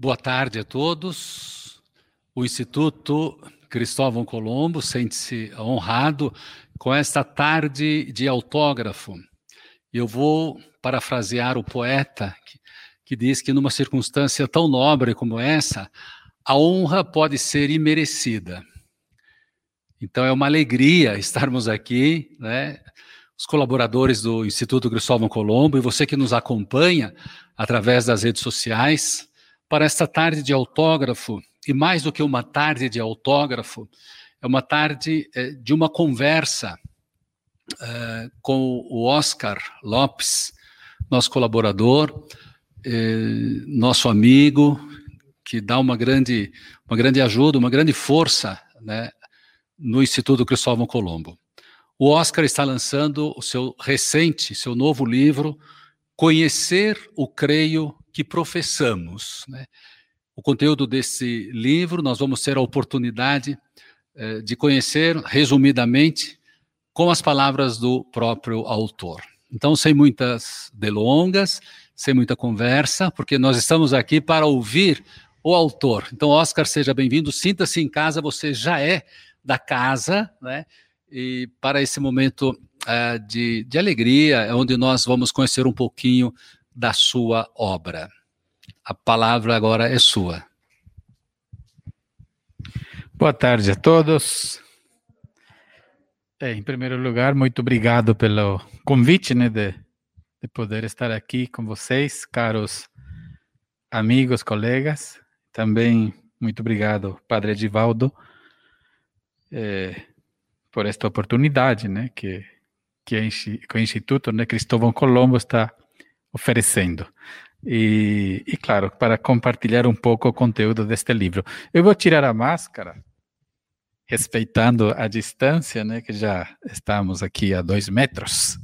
Boa tarde a todos. O Instituto Cristóvão Colombo sente-se honrado com esta tarde de autógrafo. Eu vou parafrasear o poeta que, que diz que numa circunstância tão nobre como essa, a honra pode ser imerecida. Então é uma alegria estarmos aqui, né? Os colaboradores do Instituto Cristóvão Colombo e você que nos acompanha através das redes sociais para esta tarde de autógrafo e mais do que uma tarde de autógrafo, é uma tarde é, de uma conversa é, com o Oscar Lopes, nosso colaborador, é, nosso amigo, que dá uma grande, uma grande ajuda, uma grande força né, no Instituto Cristóvão Colombo. O Oscar está lançando o seu recente, seu novo livro, Conhecer o Creio que Professamos. Né? O conteúdo desse livro, nós vamos ter a oportunidade eh, de conhecer, resumidamente, com as palavras do próprio autor. Então, sem muitas delongas, sem muita conversa, porque nós estamos aqui para ouvir o autor. Então, Oscar, seja bem-vindo, sinta-se em casa, você já é da casa, né? E para esse momento uh, de, de alegria, é onde nós vamos conhecer um pouquinho da sua obra. A palavra agora é sua. Boa tarde a todos. É, em primeiro lugar, muito obrigado pelo convite né, de, de poder estar aqui com vocês, caros amigos, colegas. Também muito obrigado, Padre Edivaldo, é, por esta oportunidade né, que, que, o Instituto né, Cristóvão Colombo está oferecendo. E, e, claro, para compartilhar um pouco o conteúdo deste livro. Eu vou tirar a máscara, respeitando a distância, né, que já estamos aqui a dois metros.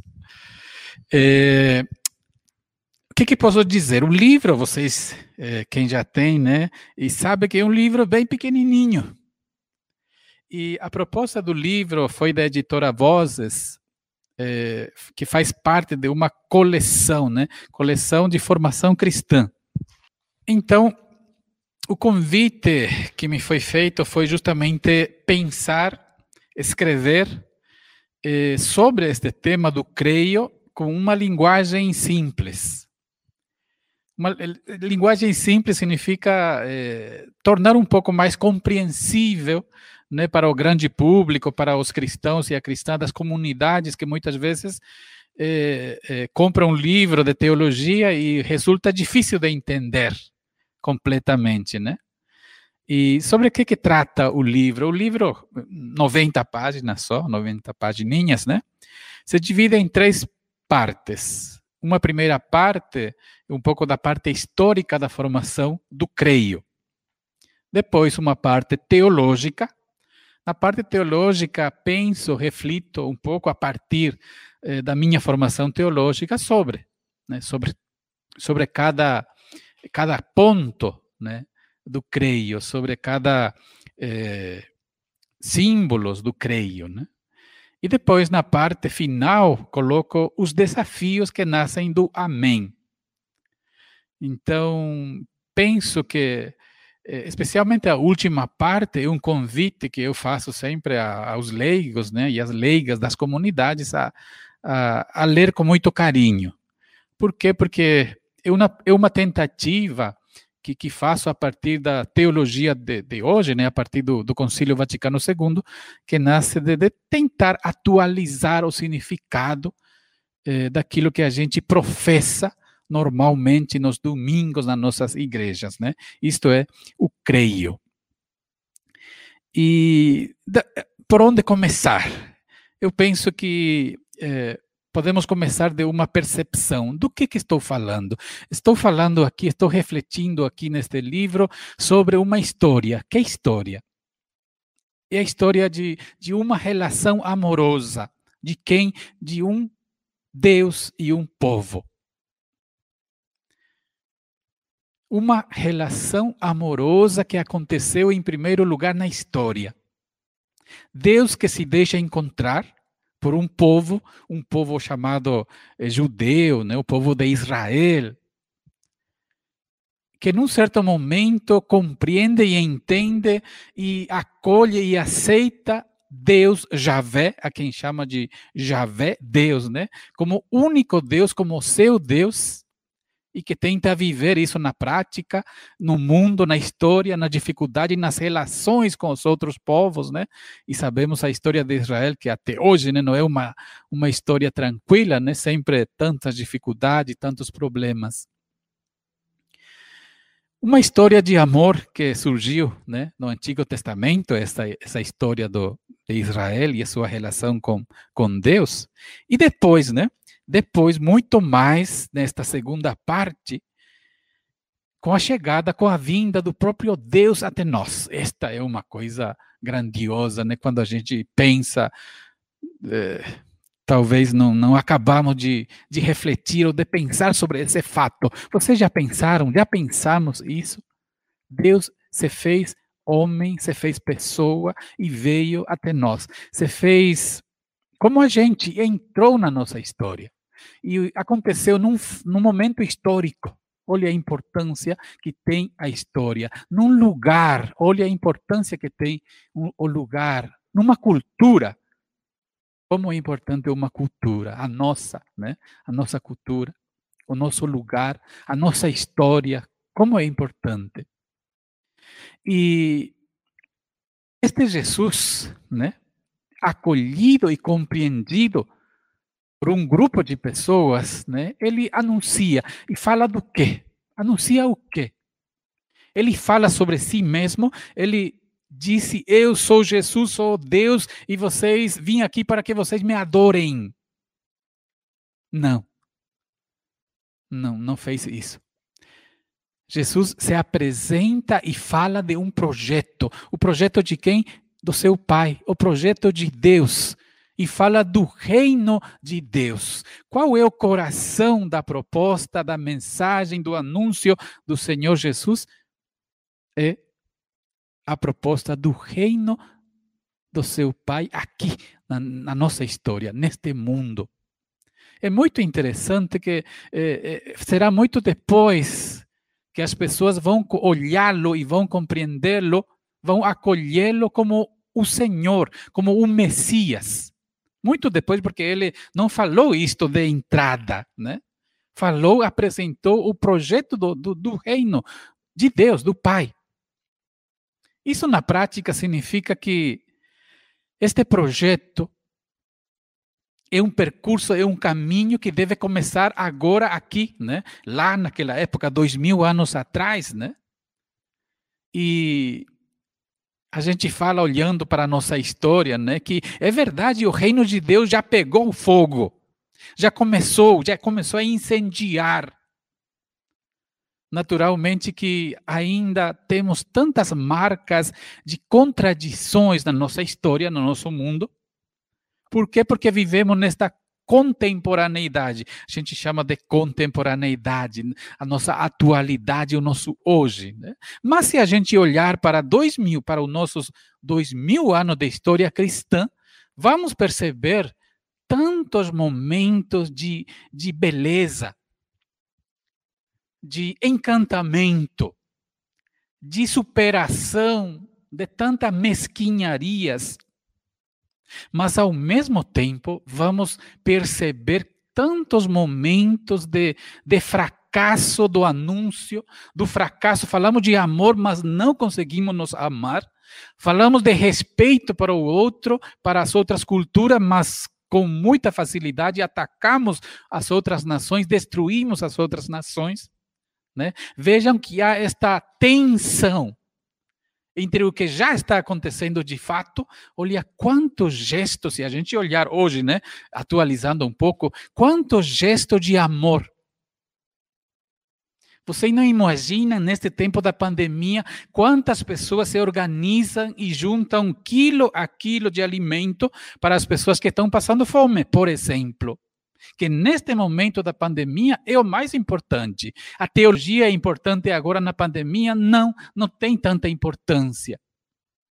É, o que, que, posso dizer? O livro, vocês, é, quem já tem, né, e sabe que é um livro bem pequenininho. E a proposta do livro foi da editora Vozes, é, que faz parte de uma coleção, né? Coleção de formação cristã. Então, o convite que me foi feito foi justamente pensar, escrever eh, sobre este tema do creio com uma linguagem simples. Uma linguagem simples significa eh, tornar um pouco mais compreensível né, para o grande público, para os cristãos e a cristã das comunidades que muitas vezes é, é, compram um livro de teologia e resulta difícil de entender completamente, né? E sobre o que, que trata o livro? O livro, 90 páginas só, 90 pagininhas, né? Se divide em três partes. Uma primeira parte, um pouco da parte histórica da formação do creio. Depois, uma parte teológica, na parte teológica, penso, reflito um pouco a partir eh, da minha formação teológica sobre, né, sobre, sobre cada, cada ponto né, do creio, sobre cada eh, símbolos do creio. Né? E depois, na parte final, coloco os desafios que nascem do Amém. Então, penso que especialmente a última parte, é um convite que eu faço sempre a, aos leigos né, e às leigas das comunidades a, a, a, ler com muito carinho. Por quê? Porque é uma, é uma tentativa que, que faço a partir da teologia de, de hoje, né, a partir do, do Concílio Vaticano II, que nasce de, de tentar atualizar o significado eh, daquilo que a gente professa normalmente nos domingos nas nossas igrejas, né? Isto é o creio. E da, por onde começar? Eu penso que é, podemos começar de uma percepção. Do que, que estou falando? Estou falando aqui, estou refletindo aqui neste livro sobre uma história. Que história? É a história de, de uma relação amorosa. De quem? De um Deus e um povo. Uma relação amorosa que aconteceu em primeiro lugar na história. Deus que se deixa encontrar por um povo, um povo chamado eh, judeu, né, o povo de Israel, que num certo momento compreende e entende e acolhe e aceita Deus Javé, a quem chama de Javé, Deus, né? Como único Deus, como seu Deus, e que tenta viver isso na prática, no mundo, na história, na dificuldade, nas relações com os outros povos, né? E sabemos a história de Israel que até hoje, né, não é uma uma história tranquila, né? Sempre tantas dificuldades, tantos problemas. Uma história de amor que surgiu né, no Antigo Testamento, essa, essa história do, de Israel e a sua relação com, com Deus. E depois, né, depois, muito mais nesta segunda parte, com a chegada, com a vinda do próprio Deus até nós. Esta é uma coisa grandiosa, né? Quando a gente pensa, é, talvez não, não acabamos de, de refletir ou de pensar sobre esse fato. Vocês já pensaram, já pensamos isso? Deus se fez homem, se fez pessoa e veio até nós. Se fez como a gente, entrou na nossa história. E aconteceu num, num momento histórico. Olha a importância que tem a história. Num lugar, olha a importância que tem o lugar. Numa cultura, como é importante uma cultura, a nossa, né? A nossa cultura, o nosso lugar, a nossa história, como é importante. E este Jesus, né? Acolhido e compreendido por um grupo de pessoas, né? Ele anuncia e fala do quê? Anuncia o quê? Ele fala sobre si mesmo, ele disse: Eu sou Jesus, sou Deus, e vocês vim aqui para que vocês me adorem. Não. Não, não fez isso. Jesus se apresenta e fala de um projeto. O projeto de quem? Do seu Pai. O projeto de Deus. E fala do reino de Deus. Qual é o coração da proposta, da mensagem, do anúncio do Senhor Jesus? É a proposta do reino do seu Pai aqui na, na nossa história, neste mundo. É muito interessante que é, é, será muito depois que as pessoas vão olhá-lo e vão compreendê-lo, vão acolhê-lo como o Senhor, como o Messias. Muito depois, porque ele não falou isto de entrada, né? Falou, apresentou o projeto do, do, do reino de Deus, do Pai. Isso na prática significa que este projeto é um percurso, é um caminho que deve começar agora aqui, né? Lá naquela época, dois mil anos atrás, né? E a gente fala olhando para a nossa história, né? Que é verdade, o reino de Deus já pegou fogo, já começou, já começou a incendiar naturalmente que ainda temos tantas marcas de contradições na nossa história, no nosso mundo. Por quê? Porque vivemos nesta contemporaneidade. A gente chama de contemporaneidade, a nossa atualidade, o nosso hoje. Né? Mas se a gente olhar para dois mil, para os nossos dois mil anos de história cristã, vamos perceber tantos momentos de, de beleza, de encantamento, de superação de tantas mesquinharias, mas ao mesmo tempo vamos perceber tantos momentos de, de fracasso do anúncio, do fracasso. Falamos de amor, mas não conseguimos nos amar. Falamos de respeito para o outro, para as outras culturas, mas com muita facilidade atacamos as outras nações, destruímos as outras nações. Né? Vejam que há esta tensão entre o que já está acontecendo de fato, olha quantos gestos, se a gente olhar hoje, né, atualizando um pouco, quantos gestos de amor. Você não imagina, neste tempo da pandemia, quantas pessoas se organizam e juntam quilo a quilo de alimento para as pessoas que estão passando fome, por exemplo que neste momento da pandemia é o mais importante. A teologia é importante agora na pandemia? Não, não tem tanta importância.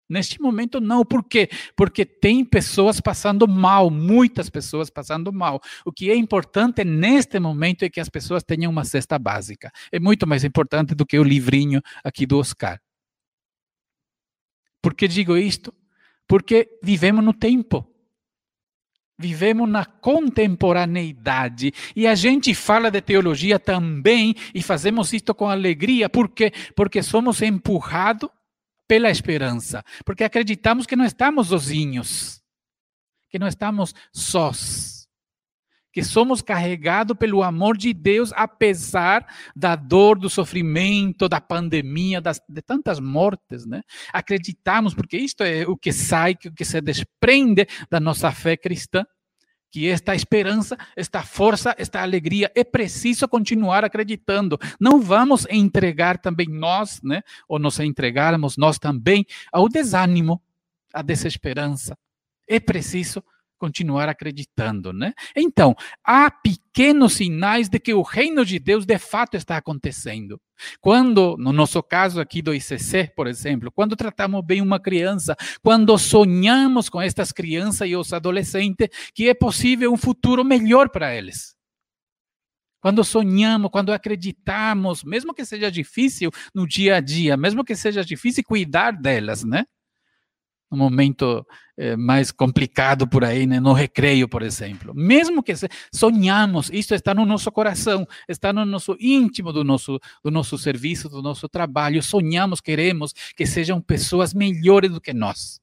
Neste momento, não. Por quê? Porque tem pessoas passando mal, muitas pessoas passando mal. O que é importante neste momento é que as pessoas tenham uma cesta básica. É muito mais importante do que o livrinho aqui do Oscar. Por que digo isto? Porque vivemos no tempo. Vivemos na contemporaneidade. E a gente fala de teologia também e fazemos isto com alegria. Por quê? Porque somos empurrados pela esperança, porque acreditamos que não estamos sozinhos, que não estamos sós, que somos carregados pelo amor de Deus, apesar da dor, do sofrimento, da pandemia, das, de tantas mortes, né? Acreditamos, porque isto é o que sai, o que se desprende da nossa fé cristã, que esta esperança, esta força, esta alegria é preciso continuar acreditando. Não vamos entregar também nós, né, ou nos entregarmos nós também ao desânimo, à desesperança. É preciso continuar acreditando, né? Então, há pequenos sinais de que o reino de Deus de fato está acontecendo. Quando, no nosso caso aqui do ICC, por exemplo, quando tratamos bem uma criança, quando sonhamos com estas crianças e os adolescentes que é possível um futuro melhor para eles. Quando sonhamos, quando acreditamos, mesmo que seja difícil no dia a dia, mesmo que seja difícil cuidar delas, né? Um momento eh, mais complicado por aí, né? no recreio, por exemplo. Mesmo que sonhamos, isso está no nosso coração, está no nosso íntimo do nosso, do nosso serviço, do nosso trabalho. Sonhamos, queremos que sejam pessoas melhores do que nós.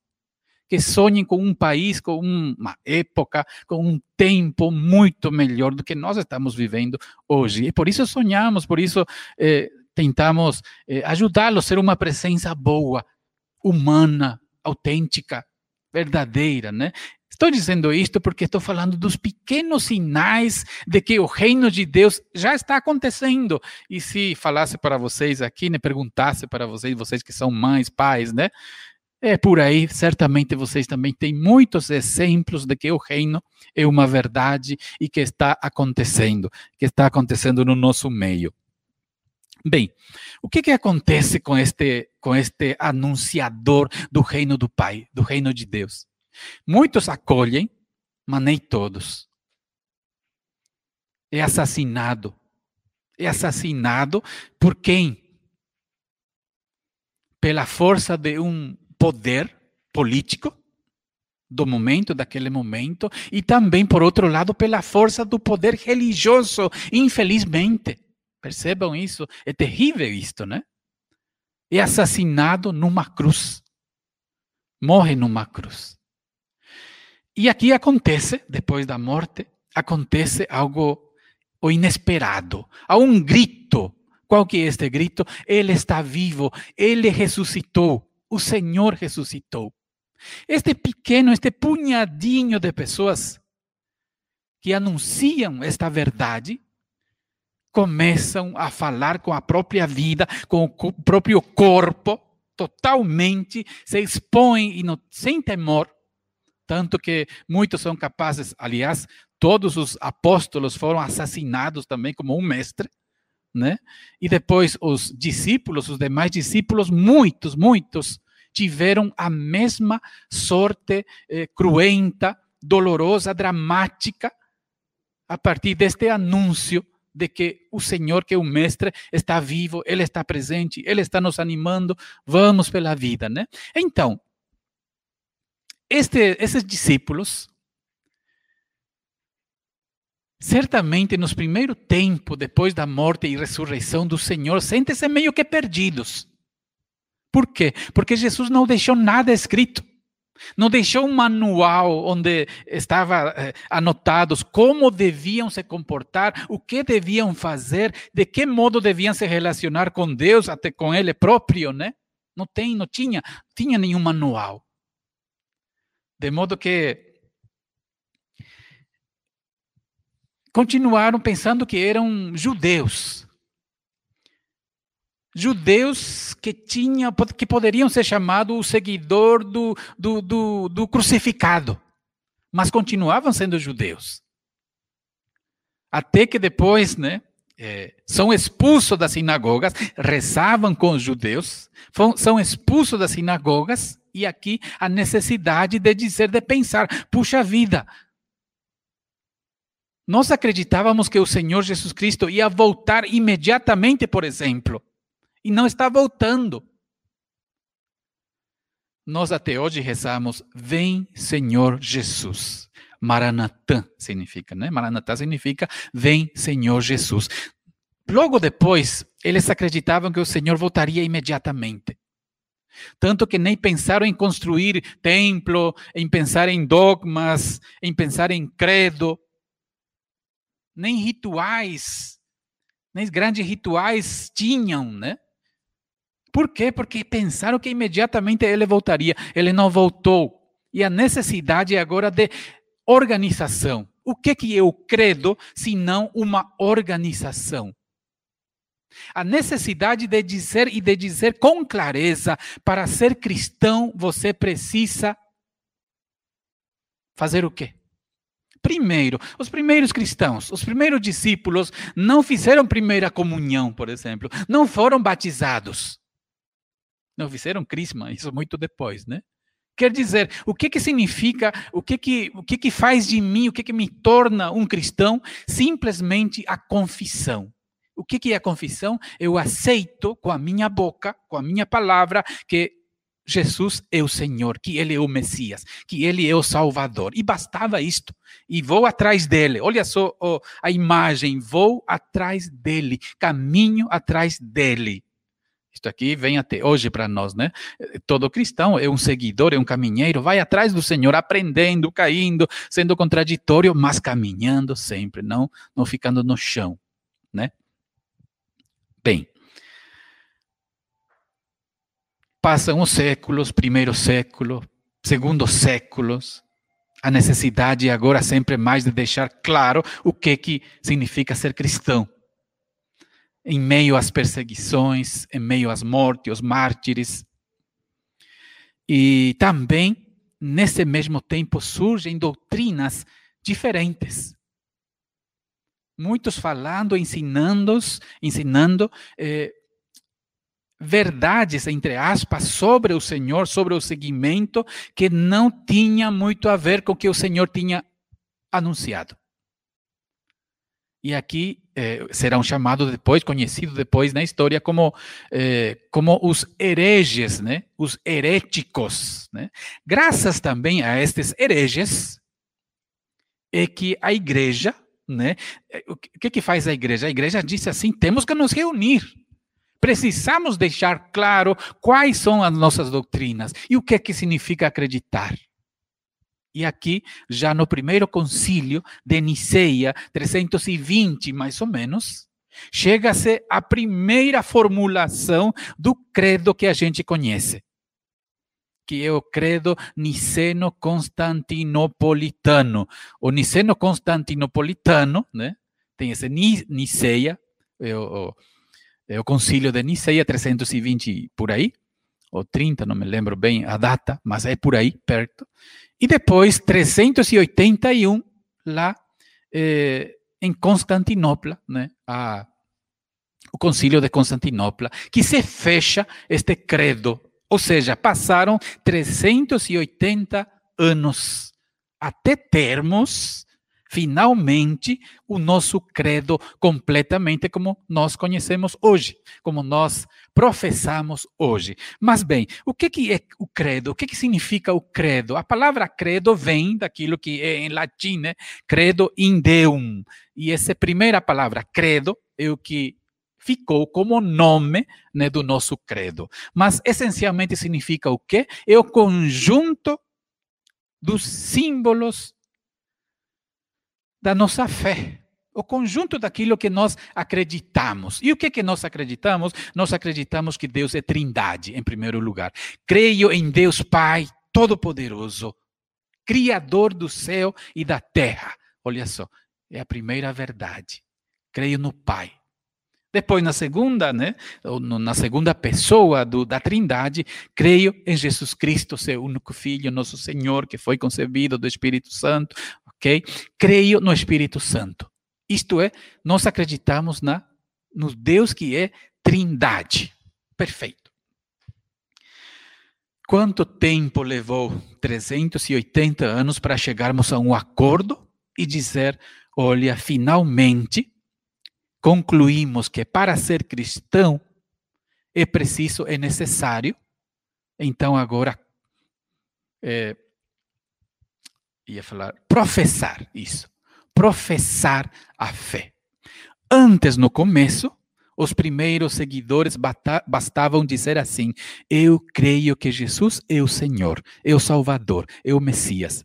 Que sonhem com um país, com uma época, com um tempo muito melhor do que nós estamos vivendo hoje. E por isso sonhamos, por isso eh, tentamos eh, ajudá-los a ser uma presença boa, humana, autêntica, verdadeira, né? Estou dizendo isto porque estou falando dos pequenos sinais de que o reino de Deus já está acontecendo. E se falasse para vocês aqui, né, perguntasse para vocês, vocês que são mães, pais, né? É por aí, certamente vocês também têm muitos exemplos de que o reino é uma verdade e que está acontecendo, que está acontecendo no nosso meio. Bem, o que, que acontece com este, com este anunciador do reino do Pai, do reino de Deus? Muitos acolhem, mas nem todos. É assassinado. É assassinado por quem? Pela força de um poder político do momento, daquele momento, e também, por outro lado, pela força do poder religioso, infelizmente. Percebam isso? É terrível isto, né? É assassinado numa cruz. Morre numa cruz. E aqui acontece, depois da morte, acontece algo o inesperado. Há um grito. Qual que é este grito? Ele está vivo, ele ressuscitou. O Senhor ressuscitou. Este pequeno, este punhadinho de pessoas que anunciam esta verdade, começam a falar com a própria vida, com o próprio corpo, totalmente, se expõem sem temor. Tanto que muitos são capazes, aliás, todos os apóstolos foram assassinados também como um mestre, né? E depois os discípulos, os demais discípulos, muitos, muitos, tiveram a mesma sorte eh, cruenta, dolorosa, dramática, a partir deste anúncio de que o Senhor, que é o mestre, está vivo, ele está presente, ele está nos animando, vamos pela vida, né? Então, este, esses discípulos, certamente nos primeiros tempos, depois da morte e ressurreição do Senhor, sentem-se meio que perdidos. Por quê? Porque Jesus não deixou nada escrito. Não deixou um manual onde estava eh, anotados como deviam se comportar, o que deviam fazer, de que modo deviam se relacionar com Deus, até com Ele próprio, né? Não tem, não tinha, tinha nenhum manual. De modo que continuaram pensando que eram judeus judeus que tinham, que poderiam ser chamados o seguidor do, do, do, do crucificado, mas continuavam sendo judeus. Até que depois, né, é, são expulsos das sinagogas, rezavam com os judeus, são expulsos das sinagogas, E aqui a necessidade de dizer, de pensar, puxa vida, nós acreditávamos que o Senhor Jesus Cristo ia voltar imediatamente, por exemplo, e não está voltando. Nós até hoje rezamos: Vem, Senhor Jesus. Maranatã significa, né? Maranatã significa Vem, Senhor Jesus. Logo depois, eles acreditavam que o Senhor voltaria imediatamente. Tanto que nem pensaram em construir templo, em pensar em dogmas, em pensar em credo, nem rituais, nem grandes rituais tinham, né? Por quê? Porque pensaram que imediatamente ele voltaria. Ele não voltou. E a necessidade agora de organização. O que, que é o credo, se não uma organização? A necessidade de dizer e de dizer com clareza: para ser cristão, você precisa fazer o quê? Primeiro, os primeiros cristãos, os primeiros discípulos não fizeram primeira comunhão, por exemplo, não foram batizados. Não fizeram crisma, isso muito depois, né? Quer dizer, o que que significa, o que que, o que que faz de mim, o que que me torna um cristão? Simplesmente a confissão. O que que é a confissão? Eu aceito com a minha boca, com a minha palavra, que Jesus é o Senhor, que Ele é o Messias, que Ele é o Salvador. E bastava isto. E vou atrás dele. Olha só oh, a imagem. Vou atrás dele. Caminho atrás dele. Isto aqui vem até hoje para nós, né? Todo cristão é um seguidor, é um caminheiro, vai atrás do Senhor, aprendendo, caindo, sendo contraditório, mas caminhando sempre, não, não ficando no chão, né? Bem, passam os séculos, primeiro século, segundo séculos, a necessidade agora sempre mais de deixar claro o que que significa ser cristão em meio às perseguições, em meio às mortes, os mártires. E também, nesse mesmo tempo, surgem doutrinas diferentes. Muitos falando, ensinando, ensinando eh, verdades, entre aspas, sobre o Senhor, sobre o seguimento, que não tinha muito a ver com o que o Senhor tinha anunciado. E aqui eh, serão chamados depois, conhecidos depois na história como, eh, como os hereges, né? os heréticos. Né? Graças também a estes hereges, é que a igreja, né? Eh, o que, que faz a igreja? A igreja disse assim: temos que nos reunir. Precisamos deixar claro quais são as nossas doutrinas e o que, que significa acreditar. E aqui, já no primeiro concílio de Niceia, 320 mais ou menos, chega-se a primeira formulação do credo que a gente conhece, que é o credo niceno-constantinopolitano. O niceno-constantinopolitano, né, tem esse Niceia, é o, é o concílio de Niceia, 320 por aí, ou 30, não me lembro bem a data, mas é por aí, perto. E depois, 381, lá eh, em Constantinopla, né, a, o concílio de Constantinopla, que se fecha este credo. Ou seja, passaram 380 anos até termos finalmente o nosso credo completamente como nós conhecemos hoje, como nós professamos hoje. Mas bem, o que, é o credo? O que, que significa o credo? A palavra credo vem daquilo que é em latim, né? credo in deum. E essa primeira palavra, credo, é o que ficou como nome né, do nosso credo. Mas essencialmente significa o quê? É o conjunto dos símbolos da nossa fé, o conjunto daquilo que nós acreditamos. E o que que nós acreditamos? Nós acreditamos que Deus é trindade, em primeiro lugar. Creio em Deus Pai Todo-Poderoso, Criador do céu e da terra. Olha só, é a primeira verdade. Creio no Pai. Depois, na segunda, né, na segunda pessoa do, da Trindade, creio em Jesus Cristo, seu único Filho, nosso Senhor, que foi concebido do Espírito Santo, ok? Creio no Espírito Santo. Isto é, nós acreditamos na, no Deus que é Trindade. Perfeito. Quanto tempo levou? 380 anos para chegarmos a um acordo e dizer: olha, finalmente concluímos que para ser cristão é preciso, é necessário, então agora é, ia falar professar isso, professar a fé. Antes, no começo, os primeiros seguidores bastavam dizer assim: Eu creio que Jesus é o Senhor, é o Salvador, é o Messias.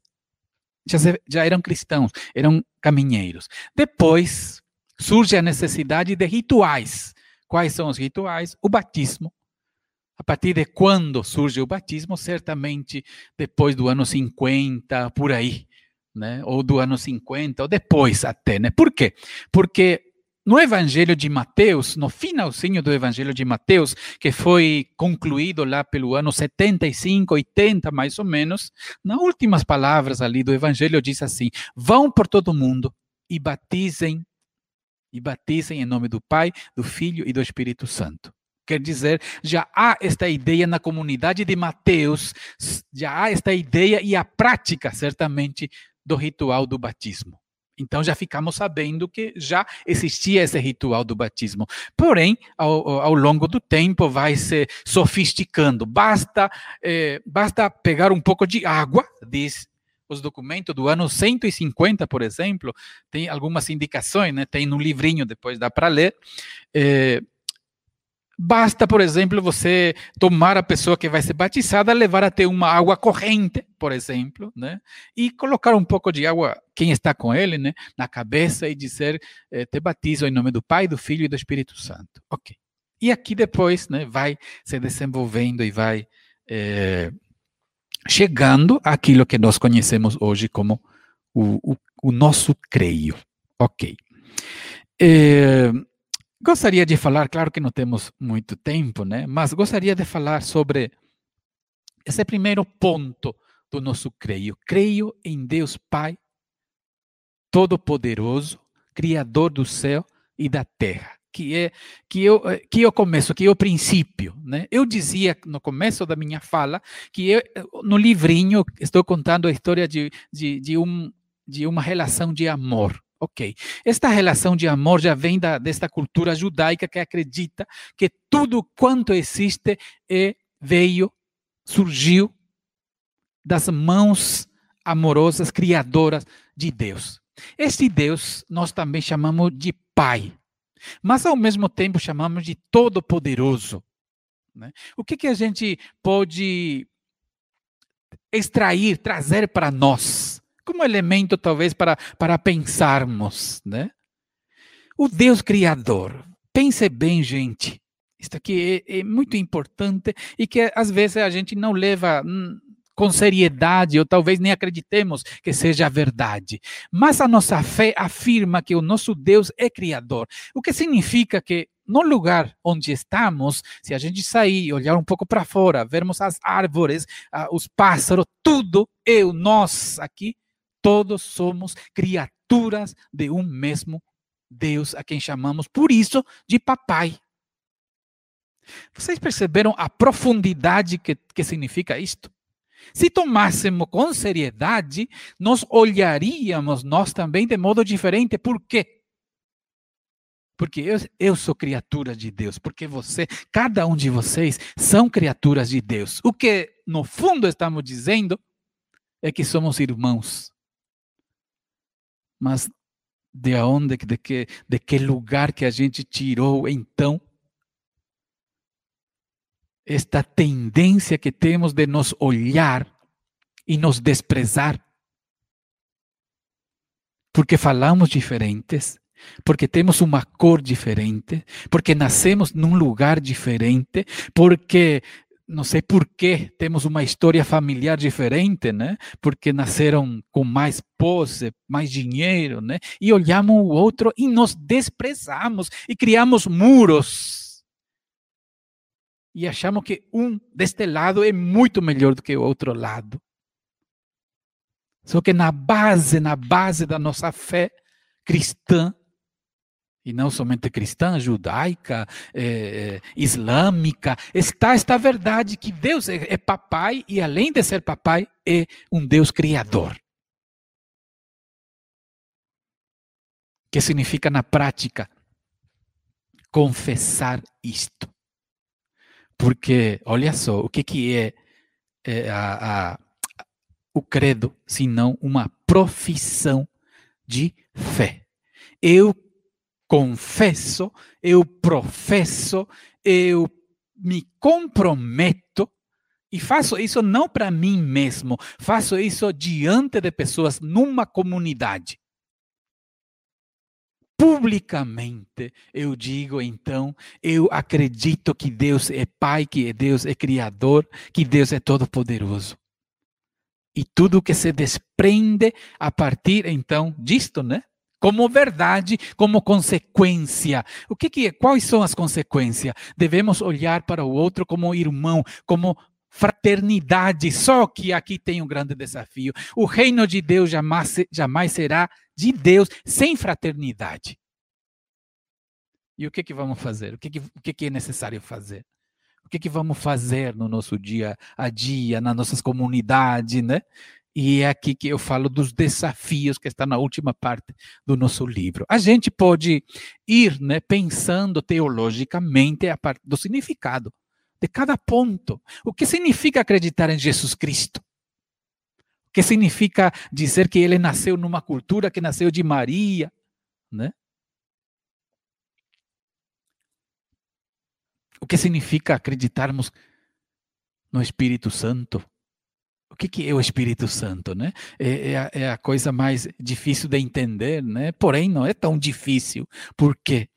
Já, já eram cristãos, eram caminheiros. Depois surge a necessidade de rituais. Quais são os rituais? O batismo. A partir de quando surge o batismo? Certamente depois do ano 50, por aí, né? Ou do ano 50, ou depois até, né? Por quê? Porque no Evangelho de Mateus, no finalzinho do Evangelho de Mateus, que foi concluído lá pelo ano 75, 80 mais ou menos, nas últimas palavras ali do Evangelho diz assim: vão por todo mundo e batizem e batizem em nome do Pai, do Filho e do Espírito Santo. Quer dizer, já há esta ideia na comunidade de Mateus, já há esta ideia e a prática, certamente, do ritual do batismo. Então já ficamos sabendo que já existia esse ritual do batismo. Porém, ao, ao longo do tempo vai se sofisticando. Basta, eh, basta pegar um pouco de água, diz os documentos do ano 150, por exemplo, tem algumas indicações, né? tem no livrinho, depois dá para ler. Eh, Basta, por exemplo, você tomar a pessoa que vai ser batizada, levar até uma água corrente, por exemplo, né? E colocar um pouco de água, quem está com ele, né? Na cabeça e dizer, eh, te batizo em nome do Pai, do Filho e do Espírito Santo. Ok. E aqui depois, né? Vai se desenvolvendo e vai eh, chegando àquilo que nós conhecemos hoje como o, o, o nosso creio. Ok. Eh, Gostaria de falar, claro que não temos muito tempo, né? Mas gostaria de falar sobre esse primeiro ponto do nosso creio. Creio em Deus Pai, Todo-Poderoso, Criador do céu e da terra, que é que eu que eu começo, que é o princípio, né? Eu dizia no começo da minha fala que eu, no livrinho estou contando a história de, de, de um de uma relação de amor Ok. Esta relação de amor já vem da, desta cultura judaica que acredita que tudo quanto existe é, veio, surgiu das mãos amorosas, criadoras de Deus. Este Deus nós também chamamos de Pai, mas ao mesmo tempo chamamos de Todo-Poderoso. Né? O que, que a gente pode extrair, trazer para nós? Como elemento talvez para, para pensarmos, né? O Deus Criador. Pense bem, gente. Isso aqui é, é muito importante e que às vezes a gente não leva hum, com seriedade, ou talvez nem acreditemos que seja verdade. Mas a nossa fé afirma que o nosso Deus é Criador, o que significa que no lugar onde estamos, se a gente sair olhar um pouco para fora, vermos as árvores, os pássaros, tudo eu, nós aqui, Todos somos criaturas de um mesmo Deus a quem chamamos, por isso, de papai. Vocês perceberam a profundidade que, que significa isto? Se tomássemos com seriedade, nós olharíamos nós também de modo diferente. Por quê? Porque eu, eu sou criatura de Deus, porque você, cada um de vocês, são criaturas de Deus. O que, no fundo, estamos dizendo é que somos irmãos mas de onde, de que, de que lugar que a gente tirou então esta tendência que temos de nos olhar e nos desprezar? Porque falamos diferentes, porque temos uma cor diferente, porque nascemos num lugar diferente, porque não sei por que temos uma história familiar diferente, né? Porque nasceram com mais posse, mais dinheiro, né? E olhamos o outro e nos desprezamos e criamos muros. E achamos que um deste lado é muito melhor do que o outro lado. Só que na base, na base da nossa fé cristã, e não somente cristã, judaica, é, islâmica, está esta verdade que Deus é, é papai e, além de ser papai, é um Deus criador. que significa na prática confessar isto. Porque, olha só, o que, que é, é a, a, o credo, senão uma profissão de fé. Eu confesso, eu professo, eu me comprometo e faço isso não para mim mesmo, faço isso diante de pessoas numa comunidade. Publicamente eu digo então, eu acredito que Deus é Pai, que Deus é Criador, que Deus é Todo-Poderoso. E tudo que se desprende a partir então disto, né? Como verdade, como consequência. O que, que é? Quais são as consequências? Devemos olhar para o outro como irmão, como fraternidade. Só que aqui tem um grande desafio. O reino de Deus jamais, jamais será de Deus sem fraternidade. E o que, que vamos fazer? O que, que, o que, que é necessário fazer? O que, que vamos fazer no nosso dia a dia, nas nossas comunidades, né? E é aqui que eu falo dos desafios que está na última parte do nosso livro. A gente pode ir né, pensando teologicamente a parte do significado de cada ponto. O que significa acreditar em Jesus Cristo? O que significa dizer que ele nasceu numa cultura que nasceu de Maria, né? O que significa acreditarmos no Espírito Santo? O que, que é o Espírito Santo, né? É, é, a, é, a, coisa mais difícil de entender, né? Porém, não é tão difícil. Por quê?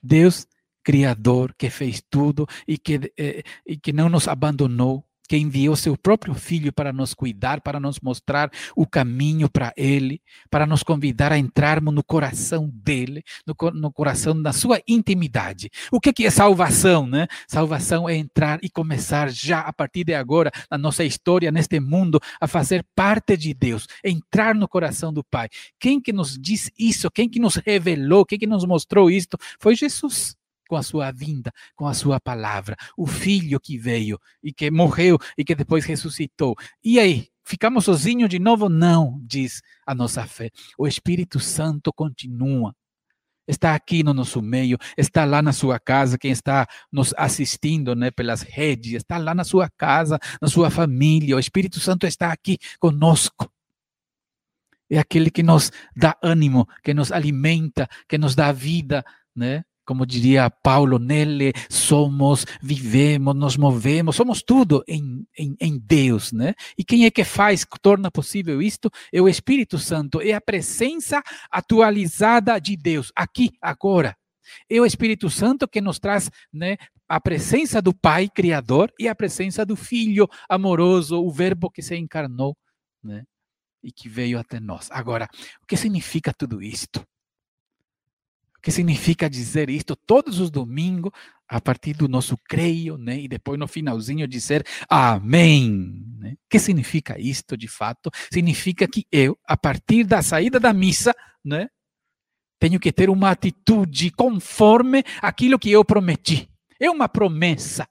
Deus, Criador, que fez tudo e que, é, e que não nos abandonou, que enviou seu próprio filho para nos cuidar, para nos mostrar o caminho para ele, para nos convidar a entrarmos no coração dele, no, no coração da sua intimidade. O que, que é salvação, né? Salvação é entrar e começar já a partir de agora na nossa história neste mundo a fazer parte de Deus, entrar no coração do Pai. Quem que nos diz isso? Quem que nos revelou? Quem que nos mostrou isto? Foi Jesus com a sua vinda, com a sua palavra. O filho que veio e que morreu e que depois ressuscitou. E aí, ficamos sozinhos de novo? Não, diz a nossa fé. O Espírito Santo continua. Está aqui no nosso meio, está lá na sua casa, quem está nos assistindo né, pelas redes, está lá na sua casa, na sua família. O Espírito Santo está aqui conosco. É aquele que nos dá ânimo, que nos alimenta, que nos dá vida, né? Como diria Paulo, nele somos, vivemos, nos movemos, somos tudo em, em, em, Deus, né? E quem é que faz, torna possível isto? É o Espírito Santo, é a presença atualizada de Deus, aqui, agora. É o Espírito Santo que nos traz né, a presença do Pai Criador e a presença do Filho amoroso, o Verbo que se encarnou, né? E que veio até nós. Agora, o que significa tudo isto? O que significa dizer isto todos os domingos, a partir do nosso creio, né? E depois no finalzinho dizer amém. Né? O que significa isto de fato? Significa que eu, a partir da saída da missa, né? Tenho que ter uma atitude conforme aquilo que eu prometi. É uma promessa.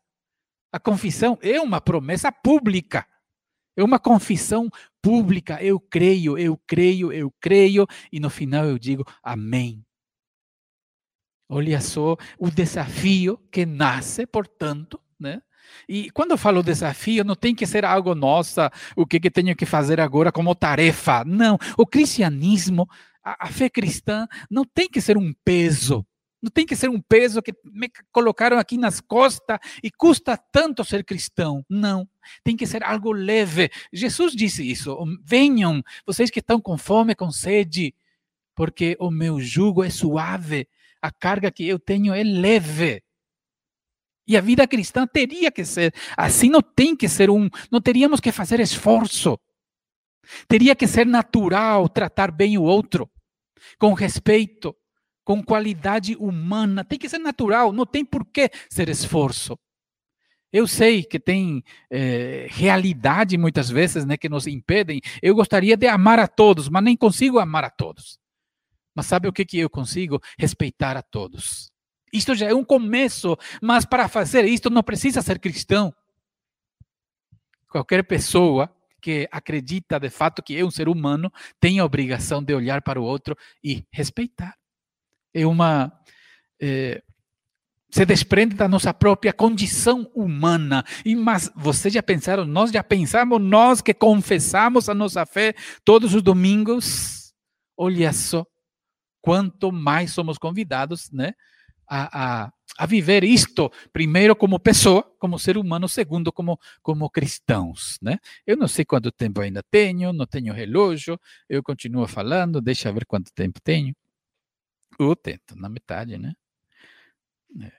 A confissão é uma promessa pública. É uma confissão pública. Eu creio, eu creio, eu creio. E no final eu digo amém. Olha só o desafio que nasce, portanto, né? E quando eu falo desafio, não tem que ser algo, nossa, o que, que tenho que fazer agora como tarefa. Não. O cristianismo, a, a fé cristã, não tem que ser um peso. Não tem que ser um peso que me colocaram aqui nas costas e custa tanto ser cristão. Não. Tem que ser algo leve. Jesus disse isso. Venham, vocês que estão com fome, com sede, porque o meu jugo é suave a carga que eu tenho é leve. E a vida cristã teria que ser assim, não tem que ser um, não teríamos que fazer esforço. Teria que ser natural tratar bem o outro, com respeito, com qualidade humana. Tem que ser natural, não tem por que ser esforço. Eu sei que tem é, realidade muitas vezes né, que nos impedem. Eu gostaria de amar a todos, mas nem consigo amar a todos. Mas sabe o que, que eu consigo? Respeitar a todos. Isto já é um começo, mas para fazer isto não precisa ser cristão. Qualquer pessoa que acredita de fato que é um ser humano tem a obrigação de olhar para o outro e respeitar. É uma. É, se desprende da nossa própria condição humana. E mas vocês já pensaram, nós já pensamos, nós que confessamos a nossa fé todos os domingos, olha só quanto mais somos convidados, né, a, a, a viver isto, primeiro como pessoa, como ser humano, segundo como, como cristãos, né? Eu não sei quanto tempo ainda tenho, não tenho relógio, eu continuo falando, deixa eu ver quanto tempo tenho. O tempo, na metade, né? É.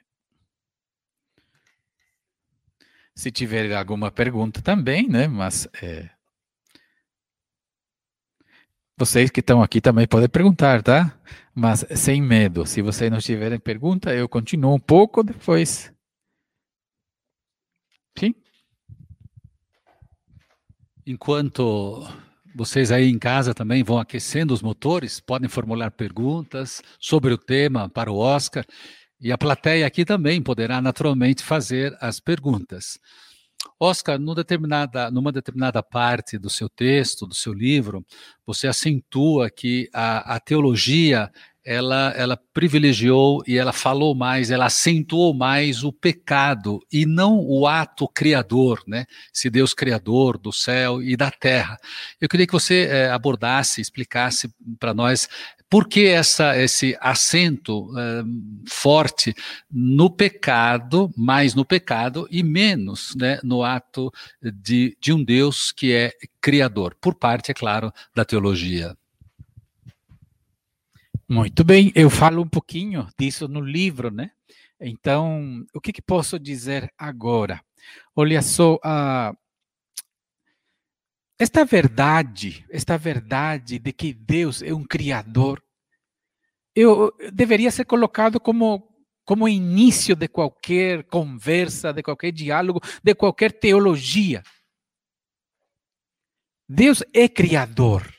Se tiver alguma pergunta também, né? Mas é... vocês que estão aqui também podem perguntar, tá? Mas sem medo. Se vocês não tiverem pergunta, eu continuo um pouco depois. Sim? Enquanto vocês aí em casa também vão aquecendo os motores, podem formular perguntas sobre o tema para o Oscar. E a plateia aqui também poderá naturalmente fazer as perguntas. Oscar, numa determinada, numa determinada parte do seu texto, do seu livro, você acentua que a, a teologia ela, ela privilegiou e ela falou mais, ela acentuou mais o pecado e não o ato criador, né? Esse Deus criador do céu e da terra. Eu queria que você é, abordasse, explicasse para nós por que essa, esse acento é, forte no pecado, mais no pecado e menos né, no ato de, de um Deus que é criador, por parte, é claro, da teologia. Muito bem, eu falo um pouquinho disso no livro, né? Então, o que, que posso dizer agora? Olha só, uh, esta verdade, esta verdade de que Deus é um criador, eu, deveria ser colocado como como início de qualquer conversa, de qualquer diálogo, de qualquer teologia. Deus é criador.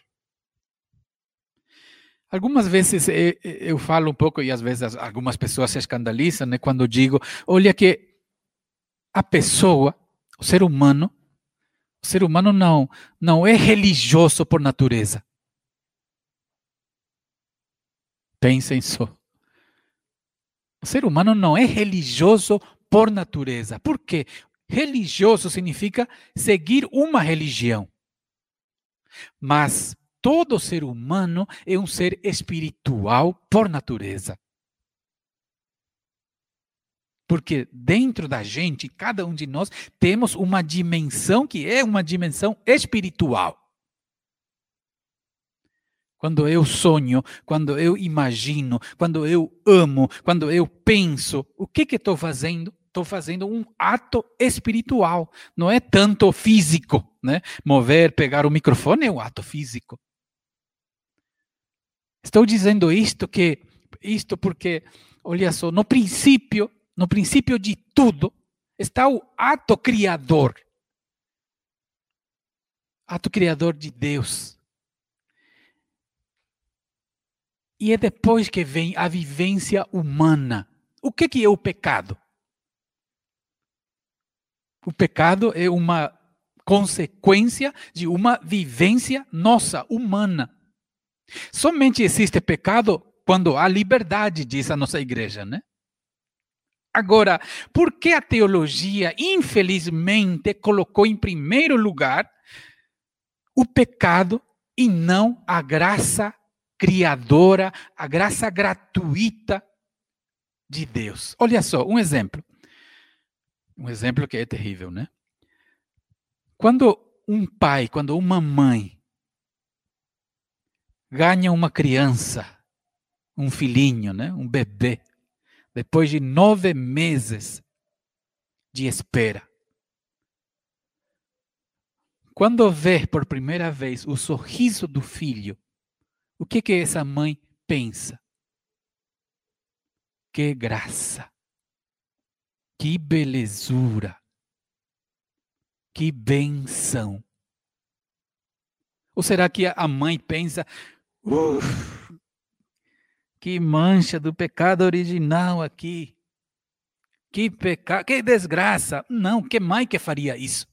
Algumas vezes eu falo um pouco e às vezes algumas pessoas se escandalizam né, quando digo, olha que a pessoa, o ser humano, o ser humano não, não é religioso por natureza. Pensem só. O ser humano não é religioso por natureza. Por quê? Religioso significa seguir uma religião. Mas todo ser humano é um ser espiritual por natureza. Porque dentro da gente, cada um de nós, temos uma dimensão que é uma dimensão espiritual. Quando eu sonho, quando eu imagino, quando eu amo, quando eu penso, o que que estou fazendo? Estou fazendo um ato espiritual, não é tanto físico, né? Mover, pegar o microfone é um ato físico. Estou dizendo isto que isto porque, olha só, no princípio, no princípio de tudo está o ato criador. Ato criador de Deus. E é depois que vem a vivência humana. O que, que é o pecado? O pecado é uma consequência de uma vivência nossa, humana. Somente existe pecado quando há liberdade, diz a nossa igreja, né? Agora, por que a teologia, infelizmente, colocou em primeiro lugar o pecado e não a graça criadora, a graça gratuita de Deus? Olha só, um exemplo. Um exemplo que é terrível, né? Quando um pai, quando uma mãe ganha uma criança, um filhinho, né? um bebê, depois de nove meses de espera. Quando vê por primeira vez o sorriso do filho, o que que essa mãe pensa? Que graça, que belezura, que benção. Ou será que a mãe pensa, Uf, Que mancha do pecado original aqui. Que pecado, que desgraça. Não, que mãe que faria isso?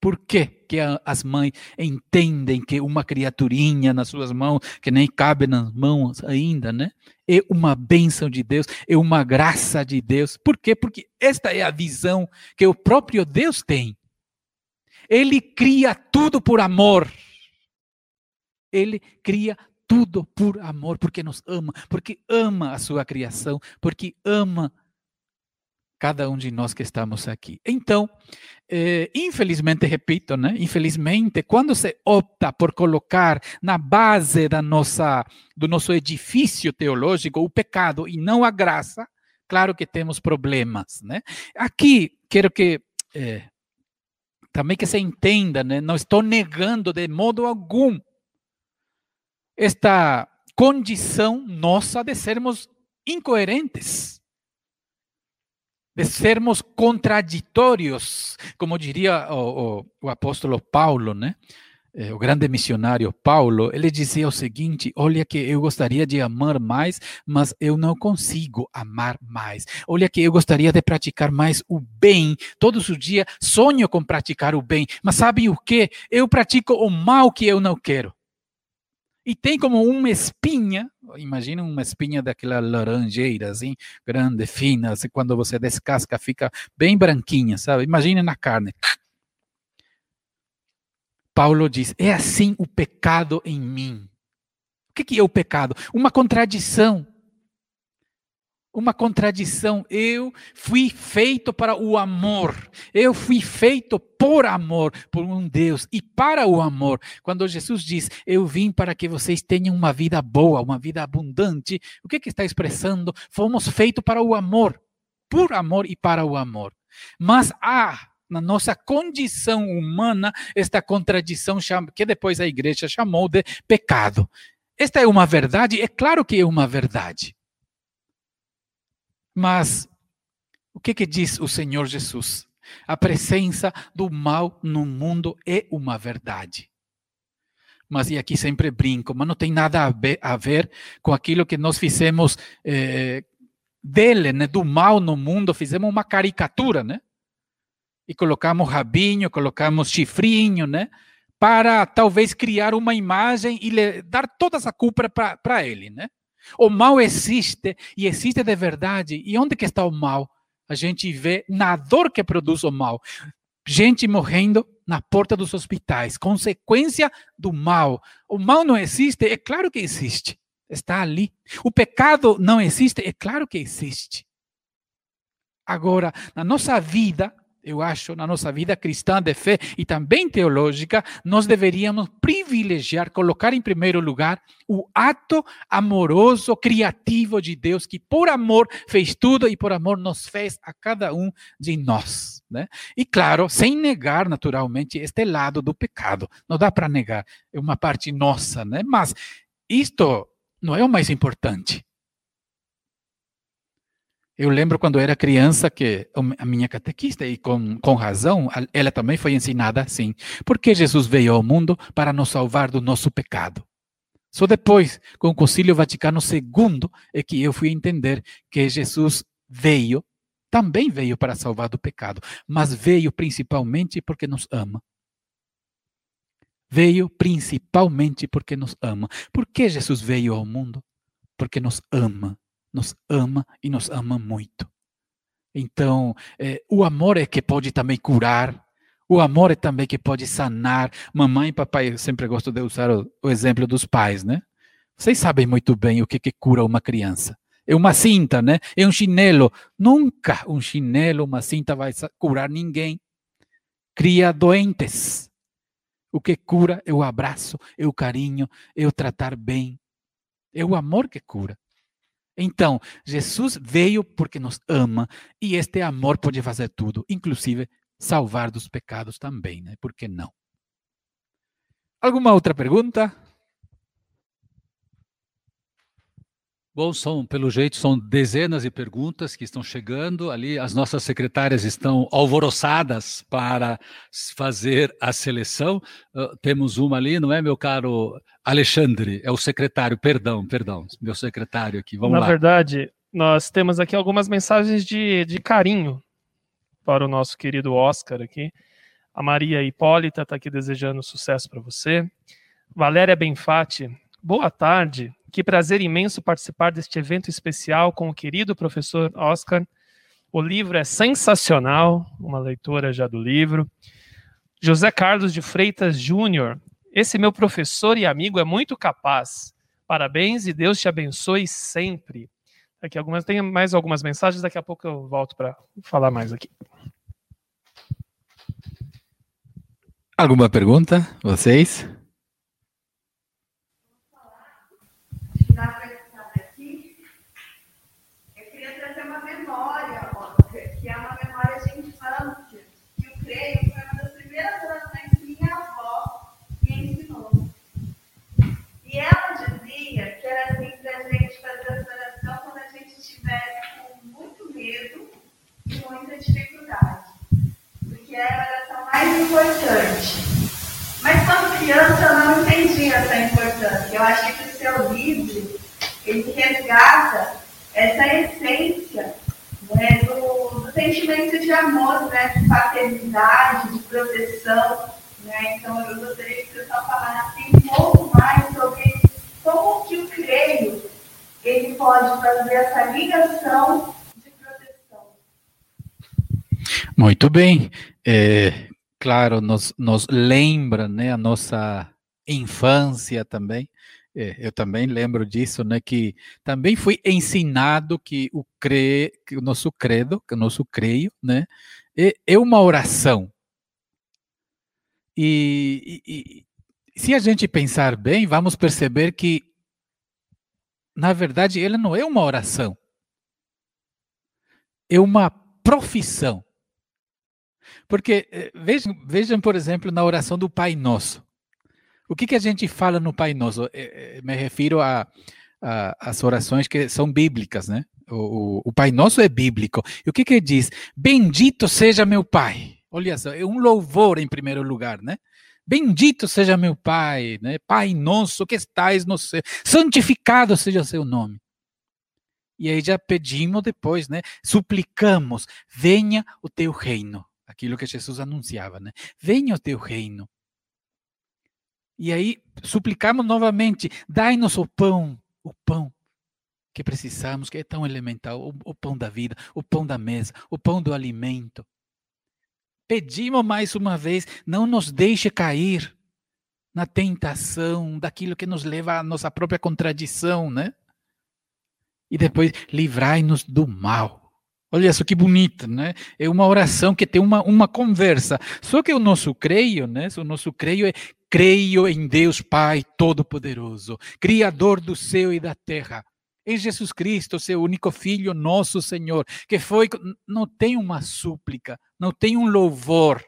Por que, que as mães entendem que uma criaturinha nas suas mãos, que nem cabe nas mãos ainda, né? É uma bênção de Deus, é uma graça de Deus. Por quê? Porque esta é a visão que o próprio Deus tem. Ele cria tudo por amor. Ele cria tudo por amor, porque nos ama, porque ama a sua criação, porque ama cada um de nós que estamos aqui. Então, eh, infelizmente, repito, né? Infelizmente, quando se opta por colocar na base da nossa, do nosso edifício teológico o pecado e não a graça, claro que temos problemas, né? Aqui quero que eh, também que se entenda, né? Não estou negando de modo algum esta condição nossa de sermos incoerentes, de sermos contraditórios, como diria o, o, o apóstolo Paulo, né? É, o grande missionário Paulo, ele dizia o seguinte: Olha, que eu gostaria de amar mais, mas eu não consigo amar mais. Olha, que eu gostaria de praticar mais o bem. Todos os dias sonho com praticar o bem, mas sabe o que? Eu pratico o mal que eu não quero e tem como uma espinha, imagina uma espinha daquela laranjeira, assim, grande, fina, assim, quando você descasca fica bem branquinha, sabe? Imagina na carne. Paulo diz: é assim o pecado em mim. O que é o pecado? Uma contradição uma contradição. Eu fui feito para o amor. Eu fui feito por amor, por um Deus e para o amor. Quando Jesus diz: Eu vim para que vocês tenham uma vida boa, uma vida abundante, o que, que está expressando? Fomos feitos para o amor, por amor e para o amor. Mas há na nossa condição humana esta contradição que depois a igreja chamou de pecado. Esta é uma verdade? É claro que é uma verdade. Mas o que, que diz o Senhor Jesus? A presença do mal no mundo é uma verdade. Mas, e aqui sempre brinco, mas não tem nada a ver, a ver com aquilo que nós fizemos eh, dele, né, do mal no mundo, fizemos uma caricatura, né? E colocamos rabinho, colocamos chifrinho, né? Para talvez criar uma imagem e dar toda essa culpa para ele, né? O mal existe e existe de verdade. E onde que está o mal? A gente vê na dor que produz o mal. Gente morrendo na porta dos hospitais, consequência do mal. O mal não existe? É claro que existe. Está ali. O pecado não existe? É claro que existe. Agora, na nossa vida, eu acho, na nossa vida cristã de fé e também teológica, nós deveríamos privilegiar, colocar em primeiro lugar o ato amoroso, criativo de Deus, que por amor fez tudo e por amor nos fez a cada um de nós. Né? E claro, sem negar naturalmente este lado do pecado. Não dá para negar, é uma parte nossa, né? mas isto não é o mais importante. Eu lembro quando era criança que a minha catequista, e com, com razão, ela também foi ensinada assim. Porque Jesus veio ao mundo para nos salvar do nosso pecado. Só depois, com o Concílio Vaticano II, é que eu fui entender que Jesus veio, também veio para salvar do pecado, mas veio principalmente porque nos ama. Veio principalmente porque nos ama. Por que Jesus veio ao mundo? Porque nos ama nos ama e nos ama muito. Então, é, o amor é que pode também curar, o amor é também que pode sanar. Mamãe e papai, eu sempre gosto de usar o, o exemplo dos pais, né? Vocês sabem muito bem o que, que cura uma criança. É uma cinta, né? É um chinelo. Nunca um chinelo, uma cinta vai curar ninguém. Cria doentes. O que cura é o abraço, é o carinho, é o tratar bem. É o amor que cura. Então, Jesus veio porque nos ama e este amor pode fazer tudo, inclusive salvar dos pecados também, né? Por que não? Alguma outra pergunta? Bom, são, pelo jeito, são dezenas de perguntas que estão chegando ali. As nossas secretárias estão alvoroçadas para fazer a seleção. Uh, temos uma ali, não é, meu caro Alexandre? É o secretário, perdão, perdão, meu secretário aqui. Vamos Na lá. Na verdade, nós temos aqui algumas mensagens de, de carinho para o nosso querido Oscar aqui. A Maria Hipólita está aqui desejando sucesso para você. Valéria Benfatti, boa tarde. Que prazer imenso participar deste evento especial com o querido professor Oscar. O livro é sensacional, uma leitora já do livro. José Carlos de Freitas Júnior, esse meu professor e amigo é muito capaz. Parabéns e Deus te abençoe sempre. Aqui algumas, tem mais algumas mensagens, daqui a pouco eu volto para falar mais aqui. Alguma pergunta, vocês? Mais resgata essa essência né, do, do, sentimento de amor, né, de paternidade, de proteção. Né? Então eu gostaria que você só falasse um pouco mais sobre como que o creio ele pode fazer essa ligação de proteção. Muito bem. É, claro, nos, nos lembra né, a nossa infância também. É, eu também lembro disso, né, que também foi ensinado que o, cre, que o nosso credo, que o nosso creio, né, é, é uma oração. E, e, e se a gente pensar bem, vamos perceber que, na verdade, ele não é uma oração, é uma profissão. Porque eh, vejam, vejam, por exemplo, na oração do Pai Nosso. O que, que a gente fala no Pai Nosso? Eh, eh, me refiro a, a, as orações que são bíblicas, né? O, o, o, Pai Nosso é bíblico. E o que, que diz? Bendito seja meu Pai. Olha só, é um louvor em primeiro lugar, né? Bendito seja meu Pai, né? Pai nosso que estais no céu, santificado seja o seu nome. E aí já pedimos depois, né? Suplicamos, venha o teu reino aquilo que Jesus anunciava, né? Venha o teu reino. E aí suplicamos novamente, dai-nos o pão, o pão que precisamos, que é tão elemental, o, o, pão da vida, o pão da mesa, o pão do alimento. Pedimos mais uma vez, não nos deixe cair na tentação daquilo que nos leva à nossa própria contradição, né? E depois, livrai-nos do mal. Olha só que bonita, né? É uma oração que tem uma, uma conversa. Só que o nosso creio, né? O nosso creio é creio em Deus Pai Todo-Poderoso, Criador do céu e da terra. Em Jesus Cristo, seu único Filho, nosso Senhor, que foi. Não tem uma súplica, não tem um louvor,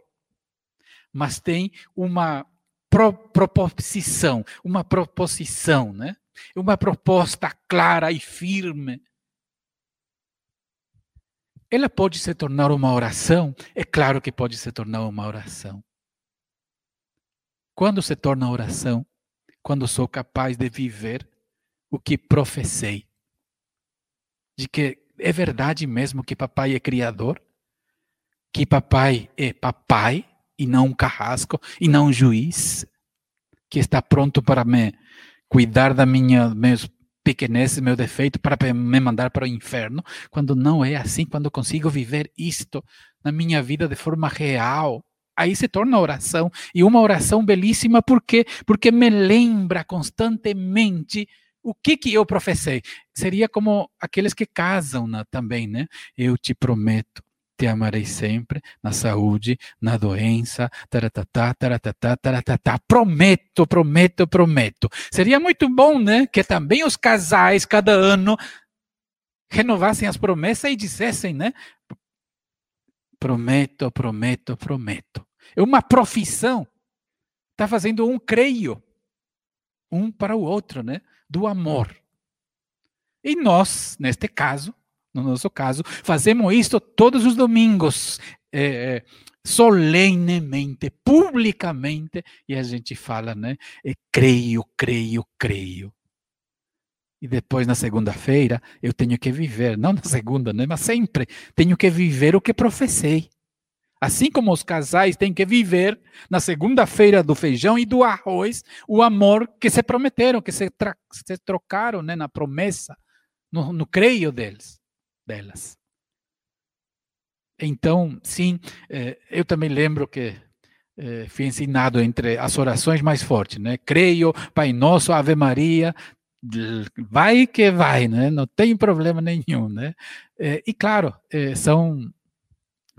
mas tem uma pro, proposição, uma proposição, né? Uma proposta clara e firme ela pode se tornar uma oração? É claro que pode se tornar uma oração. Quando se torna oração? Quando sou capaz de viver o que professei. De que é verdade mesmo que papai é criador? Que papai é papai e não um carrasco e não um juiz? Que está pronto para me cuidar da minha meus pequenez, meu defeito, para me mandar para o inferno, quando não é assim, quando consigo viver isto na minha vida de forma real. Aí se torna oração, e uma oração belíssima, por quê? Porque me lembra constantemente o que que eu professei. Seria como aqueles que casam né, também, né? Eu te prometo te amarei sempre, na saúde, na doença, taratatá, taratatá, taratatá. Prometo, prometo, prometo. Seria muito bom, né, que também os casais, cada ano, renovassem as promessas e dissessem, né, prometo, prometo, prometo. É uma profissão. Está fazendo um creio, um para o outro, né, do amor. E nós, neste caso, no nosso caso, fazemos isto todos os domingos, é, solenemente, publicamente, e a gente fala, né? É, creio, creio, creio. E depois, na segunda-feira, eu tenho que viver, não na segunda, né? Mas sempre tenho que viver o que professei. Assim como os casais têm que viver na segunda-feira do feijão e do arroz o amor que se prometeram, que se, se trocaram né, na promessa, no, no creio deles, delas. Então, sim, eh, eu também lembro que eh, fui ensinado entre as orações mais fortes, né? Creio, Pai Nosso, Ave Maria, vai que vai, né? Não tem problema nenhum, né? Eh, e claro, são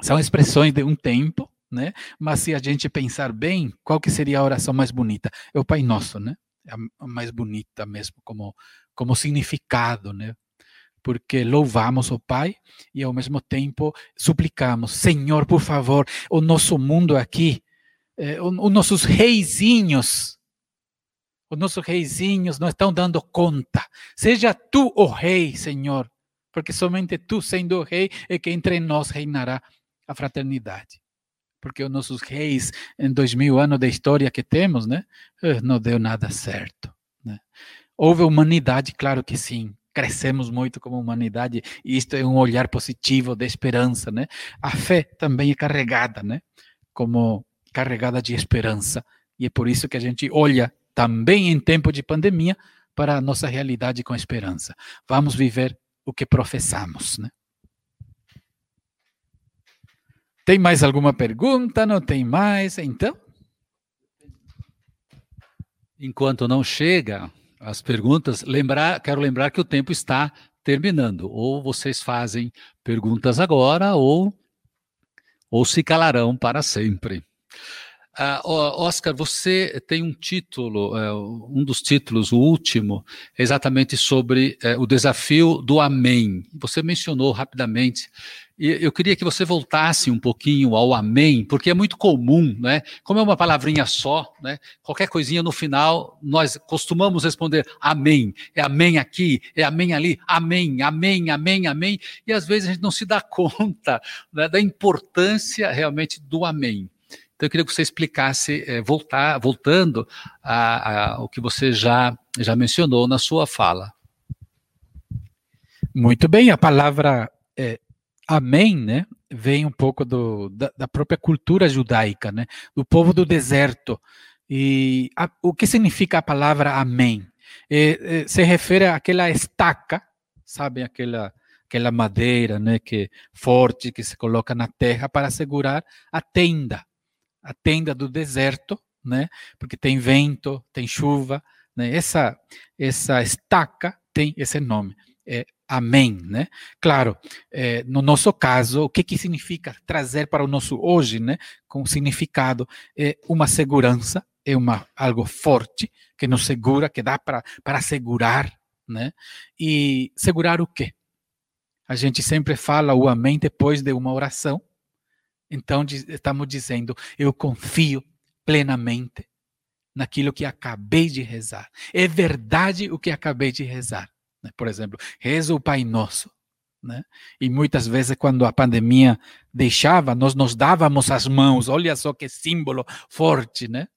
são expressões de um tempo, né? Mas se a gente pensar bem, qual que seria a oração mais bonita? É o Pai Nosso, né? É a mais bonita mesmo como como significado, né? Porque louvamos o Pai e ao mesmo tempo suplicamos, Senhor, por favor, o nosso mundo aqui, eh, os nossos reizinhos, os nossos reizinhos não estão dando conta. Seja tu o rei, Senhor, porque somente tu, sendo o rei, é que entre nós reinará a fraternidade. Porque os nossos reis, em dois mil anos de história que temos, né, eh, não deu nada certo. Né? Houve humanidade, claro que sim. Crescemos muito como humanidade e isto é um olhar positivo de esperança, né? A fé também é carregada, né? Como carregada de esperança e é por isso que a gente olha também em tempo de pandemia para a nossa realidade com esperança. Vamos viver o que professamos, né? Tem mais alguma pergunta? Não tem mais? Então? Enquanto não chega as perguntas, lembrar, quero lembrar que o tempo está terminando. Ou vocês fazem perguntas agora, ou, ou se calarão para sempre. Uh, Oscar, você tem um título, uh, um dos títulos, o último, exatamente sobre uh, o desafio do Amém. Você mencionou rapidamente, e eu queria que você voltasse um pouquinho ao Amém, porque é muito comum, né? Como é uma palavrinha só, né? Qualquer coisinha no final, nós costumamos responder Amém. É Amém aqui, é Amém ali, Amém, Amém, Amém, Amém. E às vezes a gente não se dá conta né, da importância realmente do Amém. Então, eu queria que você explicasse, é, voltar, voltando ao que você já, já mencionou na sua fala. Muito bem, a palavra é, amém, né, vem um pouco do, da, da, própria cultura judaica, né, do povo do deserto. E a, o que significa a palavra amém? É, é, se refere àquela estaca, sabe, aquela aquela madeira, né, que forte que se coloca na terra para segurar a tenda a tenda do deserto, né? Porque tem vento, tem chuva, né? Essa essa estaca tem esse nome, é Amém, né? Claro, é, no nosso caso, o que que significa trazer para o nosso hoje, né? Com significado é uma segurança, é uma algo forte que nos segura, que dá para para segurar, né? E segurar o quê? A gente sempre fala o amém depois de uma oração, então, estamos dizendo: eu confio plenamente naquilo que acabei de rezar. É verdade o que acabei de rezar. Né? Por exemplo, rezo o Pai Nosso. Né? E muitas vezes, quando a pandemia deixava, nós nos dávamos as mãos. Olha só que símbolo forte, né?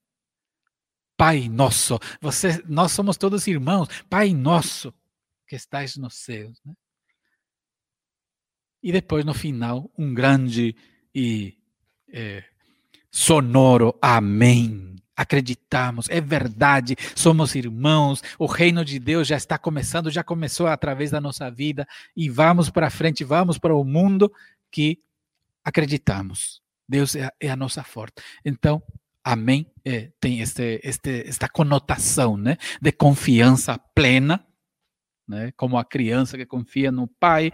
Pai Nosso, você, nós somos todos irmãos. Pai Nosso que estás nos céus. Né? E depois, no final, um grande e é, sonoro amém. Acreditamos, é verdade, somos irmãos, o reino de Deus já está começando, já começou através da nossa vida e vamos para frente, vamos para o mundo que acreditamos. Deus é, é a nossa força. Então, amém é, tem este, este, esta conotação né, de confiança plena, né, como a criança que confia no pai,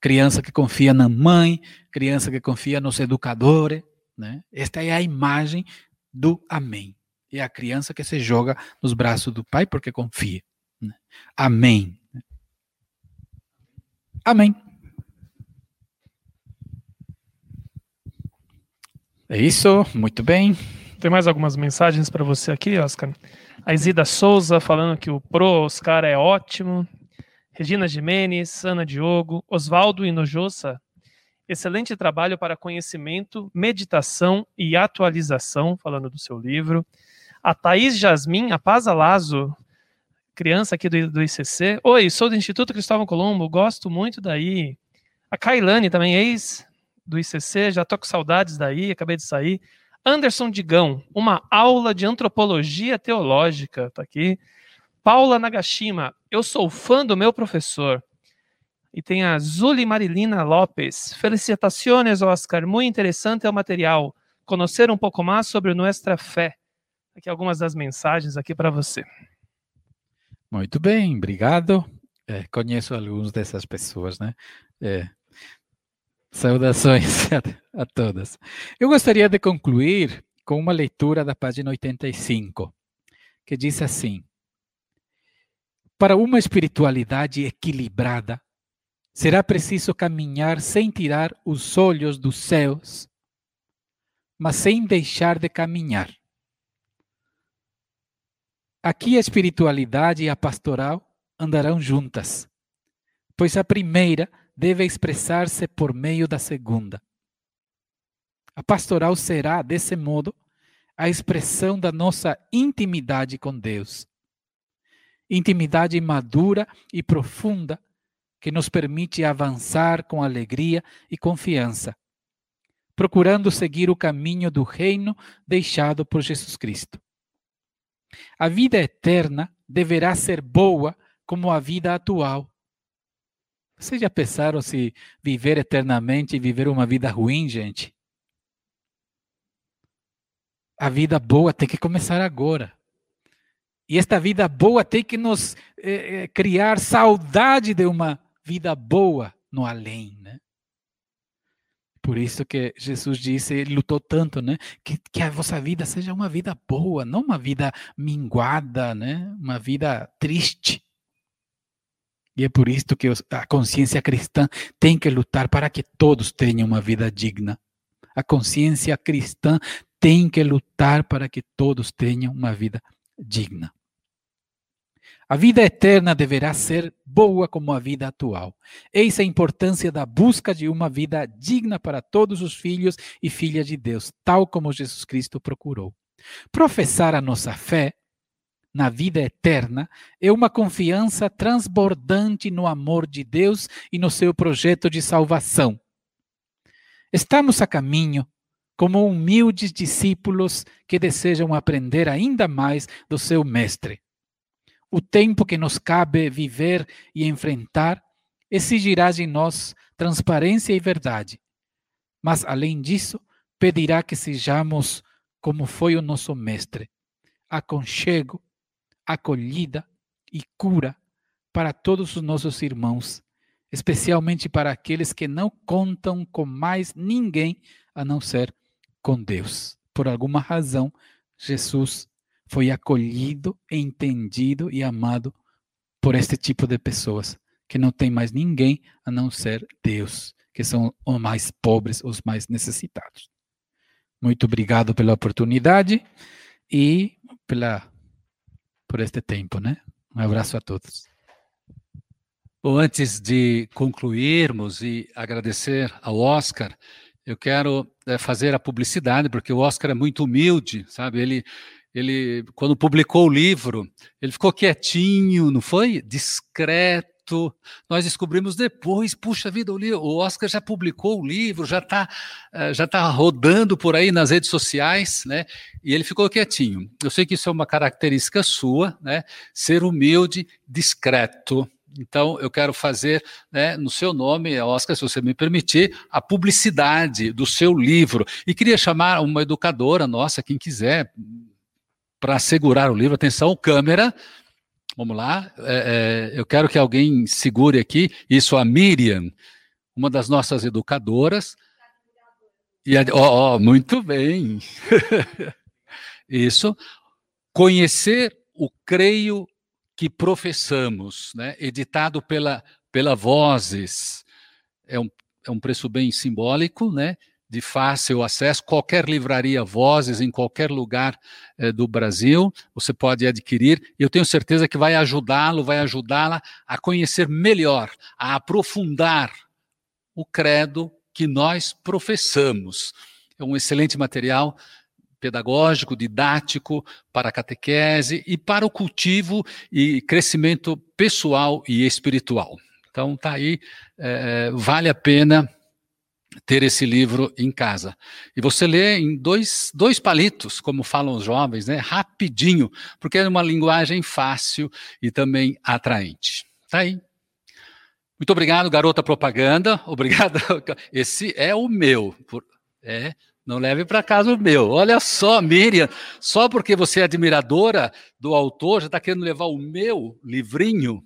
criança que confia na mãe, criança que confia nos educadores. Né? Esta é a imagem do amém. É a criança que se joga nos braços do pai porque confia. Né? Amém. Amém. É isso, muito bem. Tem mais algumas mensagens para você aqui, Oscar. A Isida Souza falando que o Pro Oscar é ótimo. Regina Jimenez, Ana Diogo, Oswaldo Inojosa, excelente trabalho para conhecimento, meditação e atualização, falando do seu livro. A Thaís Jasmin, a Paz Alazo, criança aqui do, do ICC. Oi, sou do Instituto Cristóvão Colombo, gosto muito daí. A Kailane também, ex do ICC, já tô com saudades daí, acabei de sair. Anderson Digão, uma aula de antropologia teológica, tá aqui. Paula Nagashima, eu sou fã do meu professor. E tem a Zuli Marilina Lopes. Felicitações, Oscar. Muito interessante o material. Conhecer um pouco mais sobre nossa fé. Aqui algumas das mensagens aqui para você. Muito bem, obrigado. É, conheço algumas dessas pessoas, né? É, saudações a, a todas. Eu gostaria de concluir com uma leitura da página 85, que diz assim: para uma espiritualidade equilibrada, será preciso caminhar sem tirar os olhos dos céus, mas sem deixar de caminhar. Aqui a espiritualidade e a pastoral andarão juntas, pois a primeira deve expressar-se por meio da segunda. A pastoral será, desse modo, a expressão da nossa intimidade com Deus intimidade madura e profunda que nos permite avançar com alegria e confiança, procurando seguir o caminho do reino deixado por Jesus Cristo. A vida eterna deverá ser boa como a vida atual. Vocês já pensaram se viver eternamente e viver uma vida ruim, gente? A vida boa tem que começar agora. E esta vida boa tem que nos eh, eh, criar saudade de uma vida boa no além, né? Por isso que Jesus disse, ele lutou tanto, né? Que, que a vossa vida seja uma vida boa, não uma vida minguada, né? Uma vida triste. E é por isso que a consciência cristã tem que lutar para que todos tenham uma vida digna. A consciência cristã tem que lutar para que todos tenham uma vida digna. A vida eterna deverá ser boa como a vida atual. Eis a importância da busca de uma vida digna para todos os filhos e filhas de Deus, tal como Jesus Cristo procurou. Professar a nossa fé na vida eterna é uma confiança transbordante no amor de Deus e no seu projeto de salvação. Estamos a caminho como humildes discípulos que desejam aprender ainda mais do seu Mestre. O tempo que nos cabe viver e enfrentar exigirá de nós transparência e verdade. Mas, além disso, pedirá que sejamos como foi o nosso Mestre: aconchego, acolhida e cura para todos os nossos irmãos, especialmente para aqueles que não contam com mais ninguém a não ser com Deus. Por alguma razão, Jesus foi acolhido, entendido e amado por este tipo de pessoas que não tem mais ninguém a não ser Deus, que são os mais pobres, os mais necessitados. Muito obrigado pela oportunidade e pela por este tempo, né? Um abraço a todos. Bom, antes de concluirmos e agradecer ao Oscar, eu quero é, fazer a publicidade, porque o Oscar é muito humilde, sabe? Ele ele, quando publicou o livro, ele ficou quietinho, não foi? Discreto. Nós descobrimos depois, puxa vida, o, Oscar já publicou o livro, já está eh, já tá rodando por aí nas redes sociais, né? E ele ficou quietinho. Eu sei que isso é uma característica sua, né? Ser humilde, discreto. Então, eu quero fazer, né, no seu nome, Oscar, se você me permitir, a publicidade do seu livro. E queria chamar uma educadora nossa, quem quiser, para segurar o livro. Atenção, câmera. Vamos lá. É, é, eu quero que alguém segure aqui. Isso, a Miriam, uma das nossas educadoras. E a, oh, oh, muito bem. Isso. Conhecer o creio que professamos, né? editado pela, pela Vozes. É um, é um preço bem simbólico, né? De fácil acesso, qualquer livraria Vozes, em qualquer lugar eh, do Brasil, você pode adquirir. Eu tenho certeza que vai ajudá-lo, vai ajudá-la a conhecer melhor, a aprofundar o credo que nós professamos. É um excelente material pedagógico, didático, para a catequese e para o cultivo e crescimento pessoal e espiritual. Então, tá aí, é, vale a pena ter esse livro em casa. E você lê em dois, dois palitos, como falam os jovens, né? rapidinho, porque é uma linguagem fácil e também atraente. Tá aí. Muito obrigado, garota propaganda. Obrigado. Esse é o meu. É, não leve para casa o meu. Olha só, Miriam, só porque você é admiradora do autor, já está querendo levar o meu livrinho.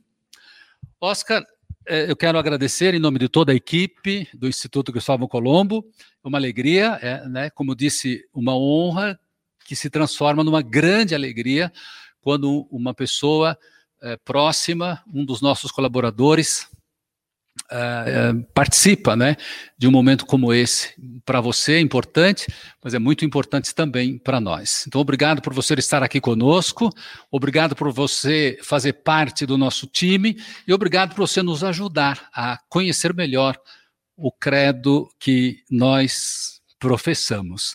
Oscar, eu quero agradecer em nome de toda a equipe do Instituto Cristóvão Colombo. É uma alegria, é, né, como disse, uma honra que se transforma numa grande alegria quando uma pessoa é, próxima, um dos nossos colaboradores, uh, participa né, de um momento como esse. Para você é importante, mas é muito importante também para nós. Então, obrigado por você estar aqui conosco, obrigado por você fazer parte do nosso time e obrigado por você nos ajudar a conhecer melhor o credo que nós professamos.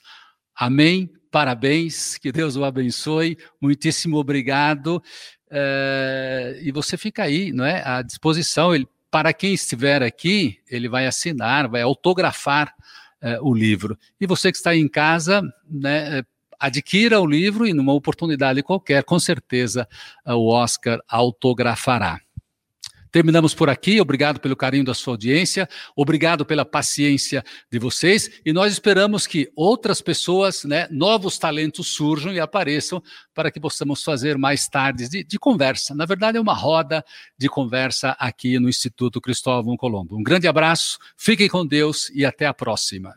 Amém. Parabéns, que Deus o abençoe. Muitíssimo obrigado. Uh, e você fica aí, não é, à disposição. Ele para quem estiver aqui, ele vai assinar, vai autografar é, o livro. E você que está em casa, né, adquira o livro e numa oportunidade qualquer, com certeza o Oscar autografará. Terminamos por aqui. Obrigado pelo carinho da sua audiência, obrigado pela paciência de vocês e nós esperamos que outras pessoas, né, novos talentos surjam e apareçam para que possamos fazer mais tardes de, de conversa. Na verdade, é uma roda de conversa aqui no Instituto Cristóvão Colombo. Um grande abraço, fiquem com Deus e até a próxima.